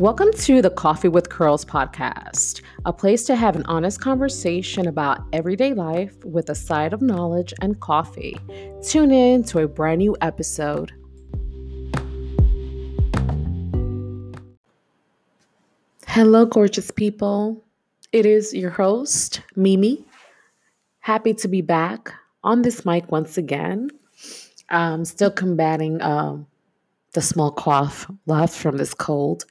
Welcome to the Coffee with Curls podcast, a place to have an honest conversation about everyday life with a side of knowledge and coffee. Tune in to a brand new episode. Hello, gorgeous people. It is your host, Mimi. Happy to be back on this mic once again. I'm still combating um, the small cough left from this cold.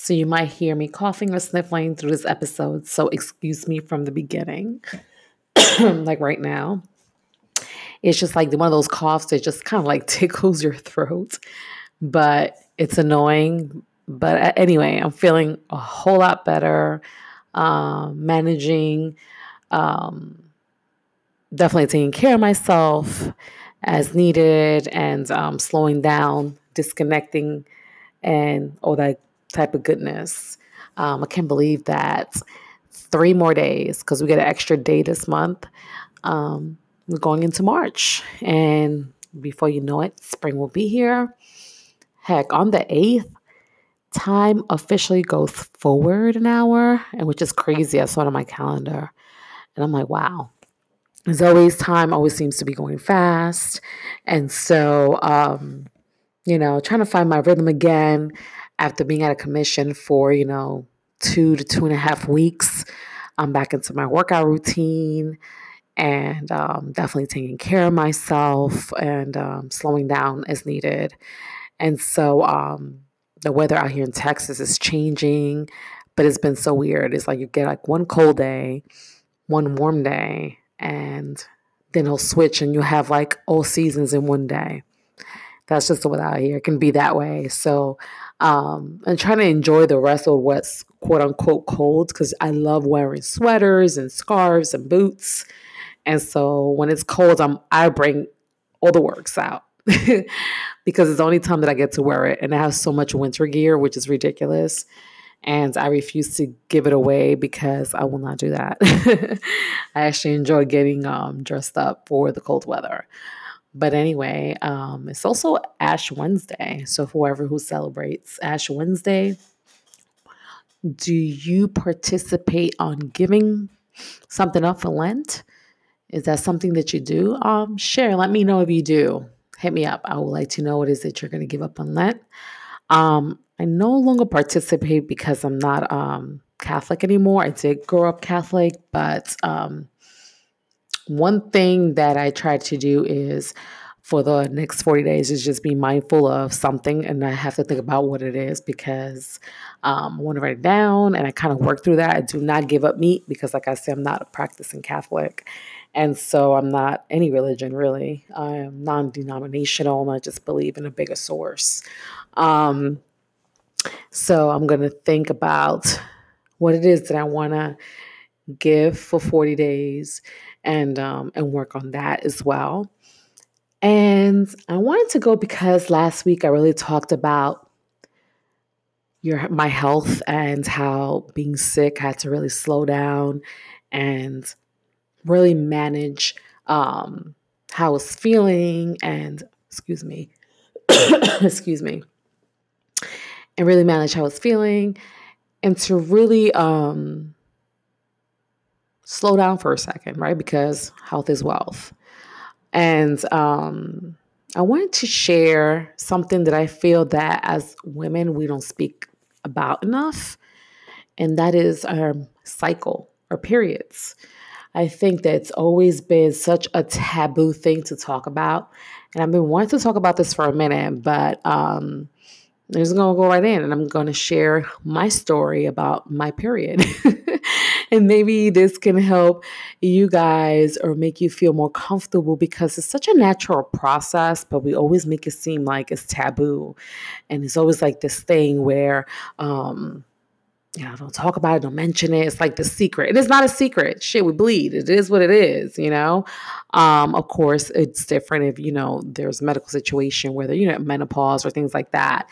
So you might hear me coughing or sniffling through this episode. So excuse me from the beginning, like right now. It's just like one of those coughs that just kind of like tickles your throat, but it's annoying. But anyway, I'm feeling a whole lot better, um, managing, um, definitely taking care of myself as needed, and um, slowing down, disconnecting, and all that type of goodness. Um, I can't believe that three more days because we get an extra day this month. Um, we're going into March, and before you know it, spring will be here. Heck, on the 8th, time officially goes forward an hour, and which is crazy. I saw it on my calendar, and I'm like, wow. There's always time, always seems to be going fast. And so, um, you know, trying to find my rhythm again after being at a commission for, you know, two to two and a half weeks, I'm back into my workout routine and um, definitely taking care of myself and um, slowing down as needed. And so um, the weather out here in Texas is changing, but it's been so weird. It's like you get like one cold day, one warm day, and then it'll switch and you'll have like all seasons in one day. That's just the weather out here. It can be that way. So um, and trying to enjoy the rest of what's quote unquote cold because I love wearing sweaters and scarves and boots. And so when it's cold, I'm I bring all the works out because it's the only time that I get to wear it, and I have so much winter gear, which is ridiculous. And I refuse to give it away because I will not do that. I actually enjoy getting um, dressed up for the cold weather. But anyway, um, it's also Ash Wednesday. So, whoever who celebrates Ash Wednesday, do you participate on giving something up for Lent? Is that something that you do? Um, share. Let me know if you do. Hit me up. I would like to know what is it you're going to give up on Lent. Um, I no longer participate because I'm not um, Catholic anymore. I did grow up Catholic, but um, one thing that I try to do is for the next 40 days is just be mindful of something and I have to think about what it is because um, I want to write it down and I kind of work through that. I do not give up meat because, like I said, I'm not a practicing Catholic. And so I'm not any religion really. I am non denominational and I just believe in a bigger source. Um, so I'm going to think about what it is that I want to give for 40 days and um, and work on that as well. And I wanted to go because last week I really talked about your my health and how being sick had to really slow down and really manage um, how I was feeling and excuse me, excuse me, and really manage how I was feeling and to really um, slow down for a second, right? Because health is wealth. And um, I wanted to share something that I feel that as women we don't speak about enough, and that is our cycle or periods. I think that it's always been such a taboo thing to talk about. And I've been wanting to talk about this for a minute, but um, I'm just gonna go right in and I'm gonna share my story about my period. and maybe this can help you guys or make you feel more comfortable because it's such a natural process, but we always make it seem like it's taboo. And it's always like this thing where, um, know, don't talk about it, don't mention it. It's like the secret. And it's not a secret. Shit, we bleed. It is what it is, you know? Um, of course, it's different if, you know, there's a medical situation whether, you know, menopause or things like that.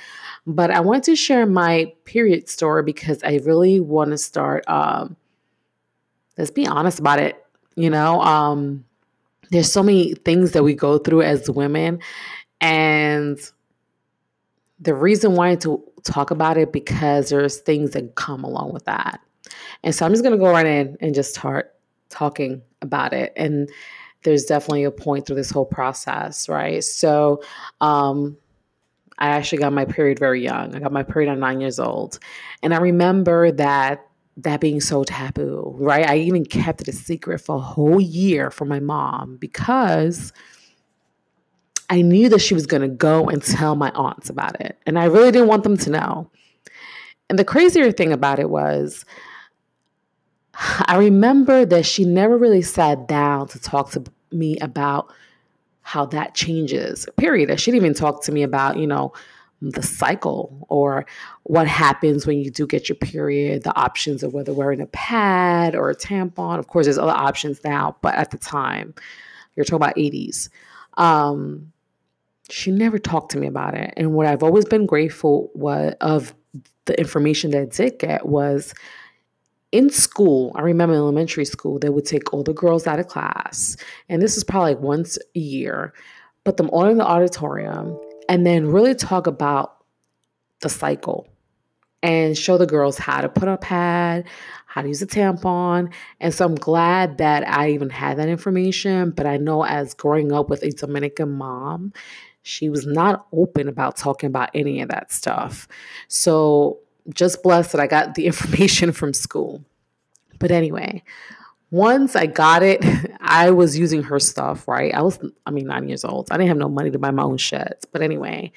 But I want to share my period story because I really want to start, um, let's be honest about it. You know, um, there's so many things that we go through as women. And the reason why to talk about it because there's things that come along with that. And so I'm just going to go right in and just start talking about it. And there's definitely a point through this whole process, right? So, um, I actually got my period very young. I got my period at nine years old. And I remember that that being so taboo, right? I even kept it a secret for a whole year from my mom because I knew that she was going to go and tell my aunts about it. And I really didn't want them to know. And the crazier thing about it was, I remember that she never really sat down to talk to me about how that changes, period. She didn't even talk to me about, you know, the cycle or what happens when you do get your period, the options of whether wearing a pad or a tampon. Of course, there's other options now, but at the time, you're talking about 80s. Um, she never talked to me about it. And what I've always been grateful was of the information that I did get was in school, I remember elementary school, they would take all the girls out of class. And this is probably like once a year, put them all in the auditorium and then really talk about the cycle and show the girls how to put a pad, how to use a tampon. And so I'm glad that I even had that information. But I know as growing up with a Dominican mom, she was not open about talking about any of that stuff. So just blessed that I got the information from school. But anyway, once I got it, I was using her stuff, right? I was, I mean, nine years old. I didn't have no money to buy my own shit. But anyway,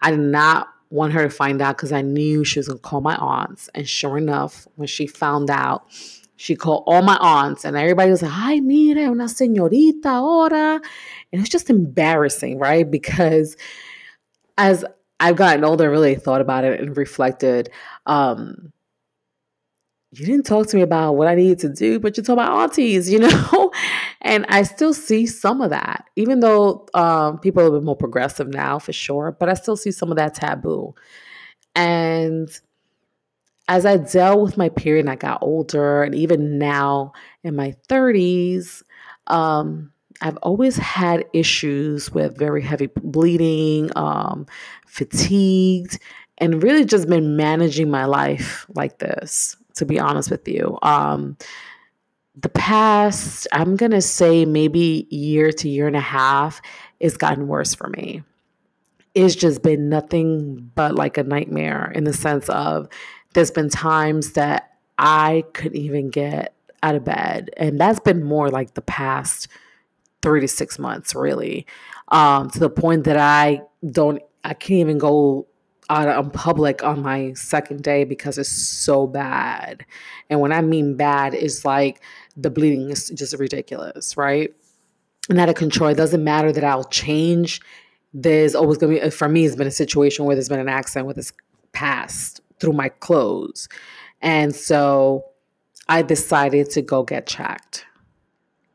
I did not want her to find out because I knew she was going to call my aunts. And sure enough, when she found out, she called all my aunts and everybody was like, hi, mire, una señorita ahora. And it's just embarrassing, right? Because as I've gotten older, really thought about it and reflected, um, you didn't talk to me about what I needed to do, but you told my aunties, you know? and I still see some of that, even though um, people are a bit more progressive now for sure, but I still see some of that taboo. And as I dealt with my period and I got older, and even now in my 30s, um, I've always had issues with very heavy bleeding, um, fatigued, and really just been managing my life like this, to be honest with you. Um, the past, I'm going to say maybe year to year and a half, it's gotten worse for me. It's just been nothing but like a nightmare in the sense of there's been times that I couldn't even get out of bed. And that's been more like the past three to six months, really, um, to the point that I don't, I can't even go out in public on my second day because it's so bad. And when I mean bad, it's like the bleeding is just ridiculous, right? And out of control. It doesn't matter that I'll change. There's always going to be, for me, it's been a situation where there's been an accident with this past through my clothes. And so I decided to go get checked.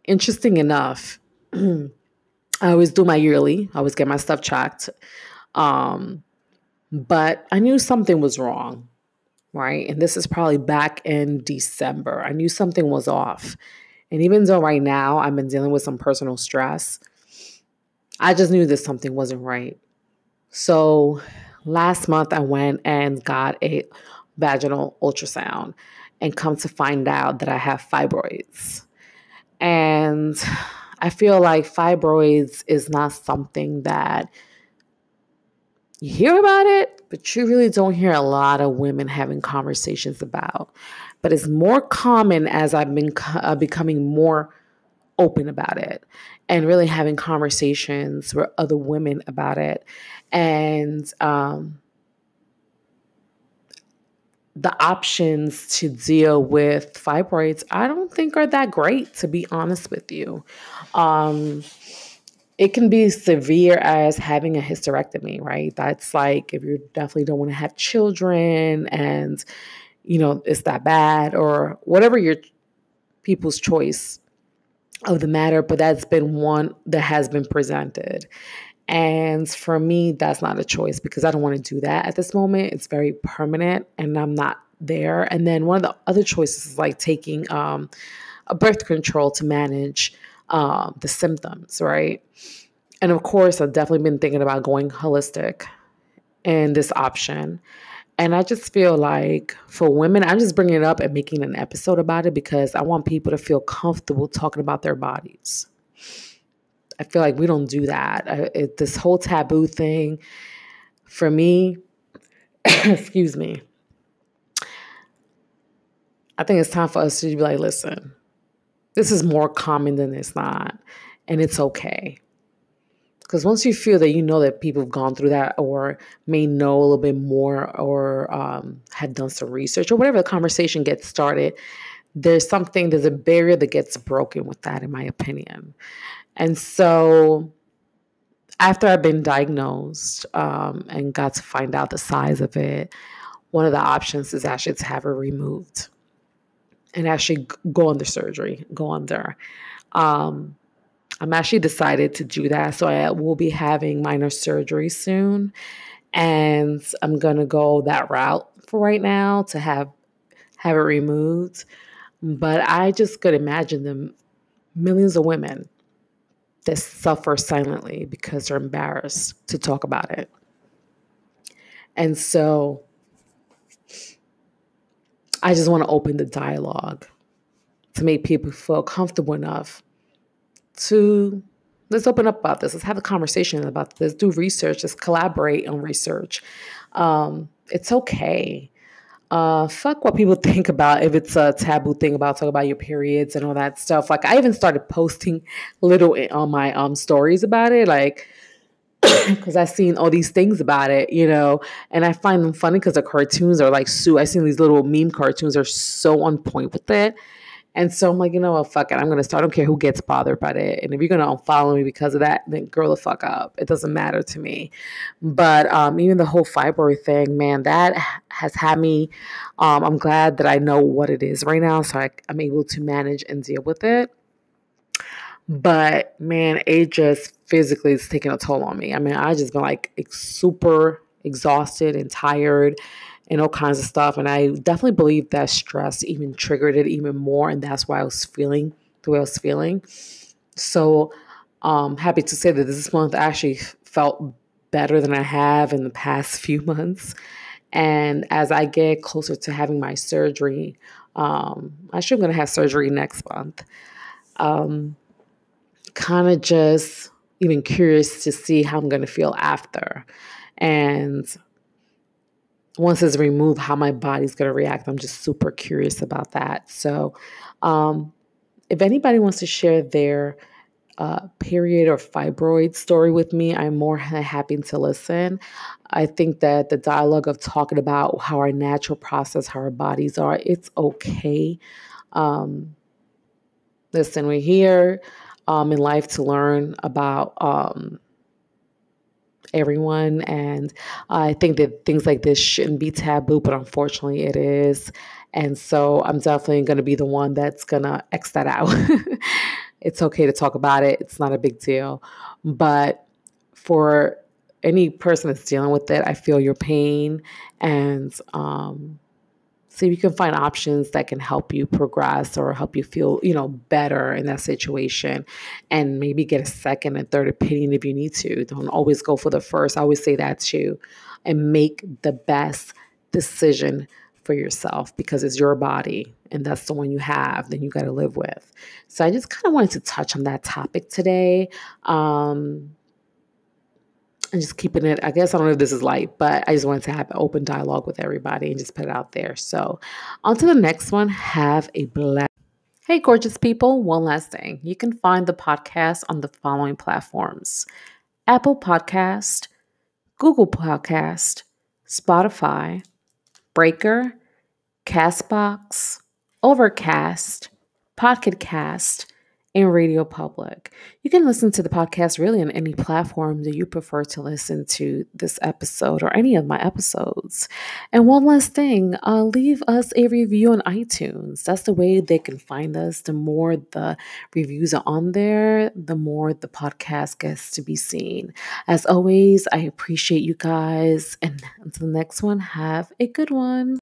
Interesting enough, I always do my yearly, I always get my stuff checked. Um, but I knew something was wrong, right? And this is probably back in December. I knew something was off. And even though right now I've been dealing with some personal stress, I just knew that something wasn't right. So last month I went and got a vaginal ultrasound and come to find out that I have fibroids. And I feel like fibroids is not something that you hear about it, but you really don't hear a lot of women having conversations about. But it's more common as I've been uh, becoming more open about it and really having conversations with other women about it. And um, the options to deal with fibroids, I don't think are that great, to be honest with you. Um, it can be severe as having a hysterectomy, right? That's like if you definitely don't want to have children and, you know, it's that bad or whatever your people's choice of the matter, but that's been one that has been presented. And for me, that's not a choice because I don't want to do that at this moment. It's very permanent and I'm not there. And then one of the other choices is like taking um, a birth control to manage uh, the symptoms, right? And of course, I've definitely been thinking about going holistic in this option. And I just feel like for women, I'm just bringing it up and making an episode about it because I want people to feel comfortable talking about their bodies. I feel like we don't do that. I, it, this whole taboo thing, for me, excuse me, I think it's time for us to be like, listen, this is more common than it's not, and it's okay. Because once you feel that you know that people have gone through that or may know a little bit more or um, had done some research or whatever the conversation gets started, there's something, there's a barrier that gets broken with that, in my opinion. And so after I've been diagnosed um, and got to find out the size of it, one of the options is actually to have it removed and actually go under surgery, go under. Um, I'm actually decided to do that. So I will be having minor surgery soon. And I'm gonna go that route for right now to have have it removed. But I just could imagine the millions of women that suffer silently because they're embarrassed to talk about it. And so I just want to open the dialogue to make people feel comfortable enough to let's open up about this. Let's have a conversation about this. Do research. Let's collaborate on research. Um, it's okay. Uh, fuck what people think about if it's a taboo thing about talking about your periods and all that stuff. Like I even started posting little on my um stories about it, like because I've seen all these things about it, you know, and I find them funny because the cartoons are like so. I've seen these little meme cartoons are so on point with it. And so I'm like, you know what, fuck it. I'm gonna start. I don't care who gets bothered by it. And if you're gonna unfollow me because of that, then girl the fuck up. It doesn't matter to me. But um, even the whole fibroid thing, man, that has had me. Um, I'm glad that I know what it is right now, so I, I'm able to manage and deal with it. But man, it just physically is taking a toll on me. I mean, I just been like super exhausted and tired and all kinds of stuff. And I definitely believe that stress even triggered it even more. And that's why I was feeling the way I was feeling. So um happy to say that this month I actually felt better than I have in the past few months. And as I get closer to having my surgery, um, actually I'm gonna have surgery next month. Um, kind of just even curious to see how I'm gonna feel after. And once it's removed, how my body's going to react. I'm just super curious about that. So, um, if anybody wants to share their uh, period or fibroid story with me, I'm more than happy to listen. I think that the dialogue of talking about how our natural process, how our bodies are, it's okay. Um, listen, we're here um, in life to learn about um, everyone. And I think that things like this shouldn't be taboo, but unfortunately it is. And so I'm definitely going to be the one that's going to X that out. it's okay to talk about it, it's not a big deal. But for any person that's dealing with it, I feel your pain. And um, if you can find options that can help you progress or help you feel you know better in that situation and maybe get a second and third opinion if you need to. Don't always go for the first. I always say that too and make the best decision for yourself because it's your body and that's the one you have then you got to live with. So i just kind of wanted to touch on that topic today. Um just keeping it. I guess I don't know if this is light, but I just wanted to have an open dialogue with everybody and just put it out there. So, on to the next one. Have a blessed. Hey, gorgeous people. One last thing. You can find the podcast on the following platforms Apple Podcast, Google Podcast, Spotify, Breaker, Castbox, Overcast, Pocket Cast, and Radio Public. You can listen to the podcast really on any platform that you prefer to listen to this episode or any of my episodes. And one last thing, uh, leave us a review on iTunes. That's the way they can find us. The more the reviews are on there, the more the podcast gets to be seen. As always, I appreciate you guys. And until the next one, have a good one.